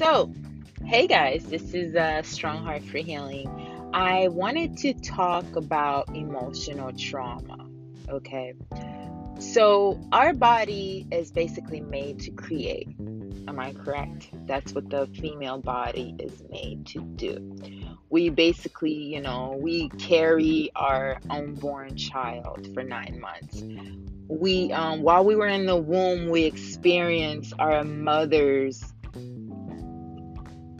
So, hey guys, this is a Strong Heart for Healing. I wanted to talk about emotional trauma. Okay, so our body is basically made to create. Am I correct? That's what the female body is made to do. We basically, you know, we carry our unborn child for nine months. We, um, while we were in the womb, we experience our mother's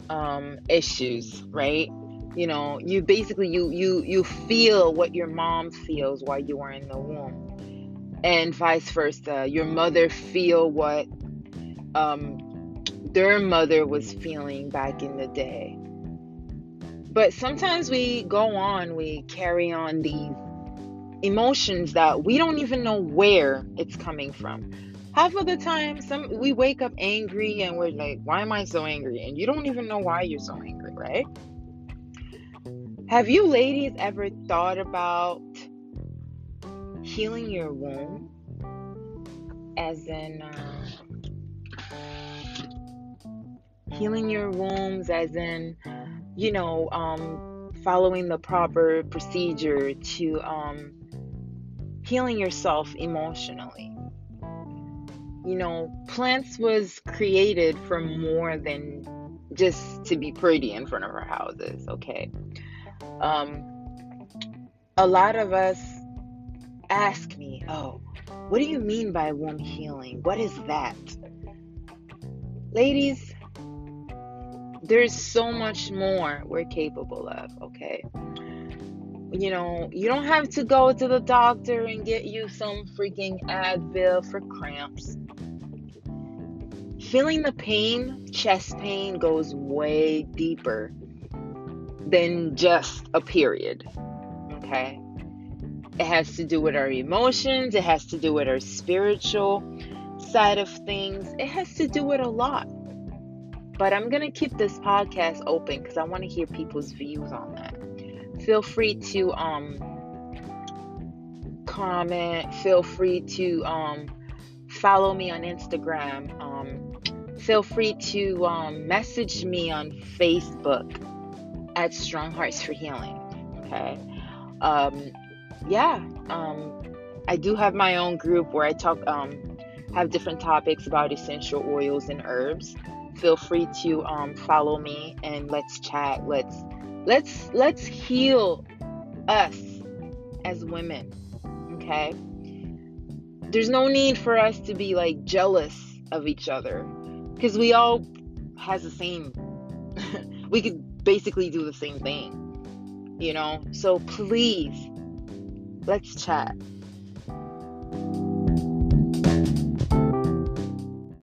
um, issues, right? You know, you basically you you you feel what your mom feels while you are in the womb, and vice versa. Your mother feel what um, their mother was feeling back in the day. But sometimes we go on, we carry on these emotions that we don't even know where it's coming from. Half of the time some we wake up angry and we're like why am i so angry? And you don't even know why you're so angry right? Have you ladies ever thought about healing your womb? As in uh, healing your wombs as in you know um, following the proper procedure to um, healing yourself emotionally you know, plants was created for more than just to be pretty in front of our houses, okay? Um, a lot of us ask me, oh, what do you mean by womb healing? What is that? Ladies, there's so much more we're capable of, okay? You know, you don't have to go to the doctor and get you some freaking Advil for cramps feeling the pain, chest pain goes way deeper than just a period. Okay? It has to do with our emotions, it has to do with our spiritual side of things, it has to do with a lot. But I'm going to keep this podcast open because I want to hear people's views on that. Feel free to um comment, feel free to um follow me on Instagram. Um, feel free to um, message me on Facebook at Strong Hearts for Healing. Okay. Um, yeah. Um, I do have my own group where I talk, um, have different topics about essential oils and herbs. Feel free to um, follow me and let's chat. Let's let's let's heal us as women. Okay. There's no need for us to be like jealous of each other because we all has the same we could basically do the same thing you know so please let's chat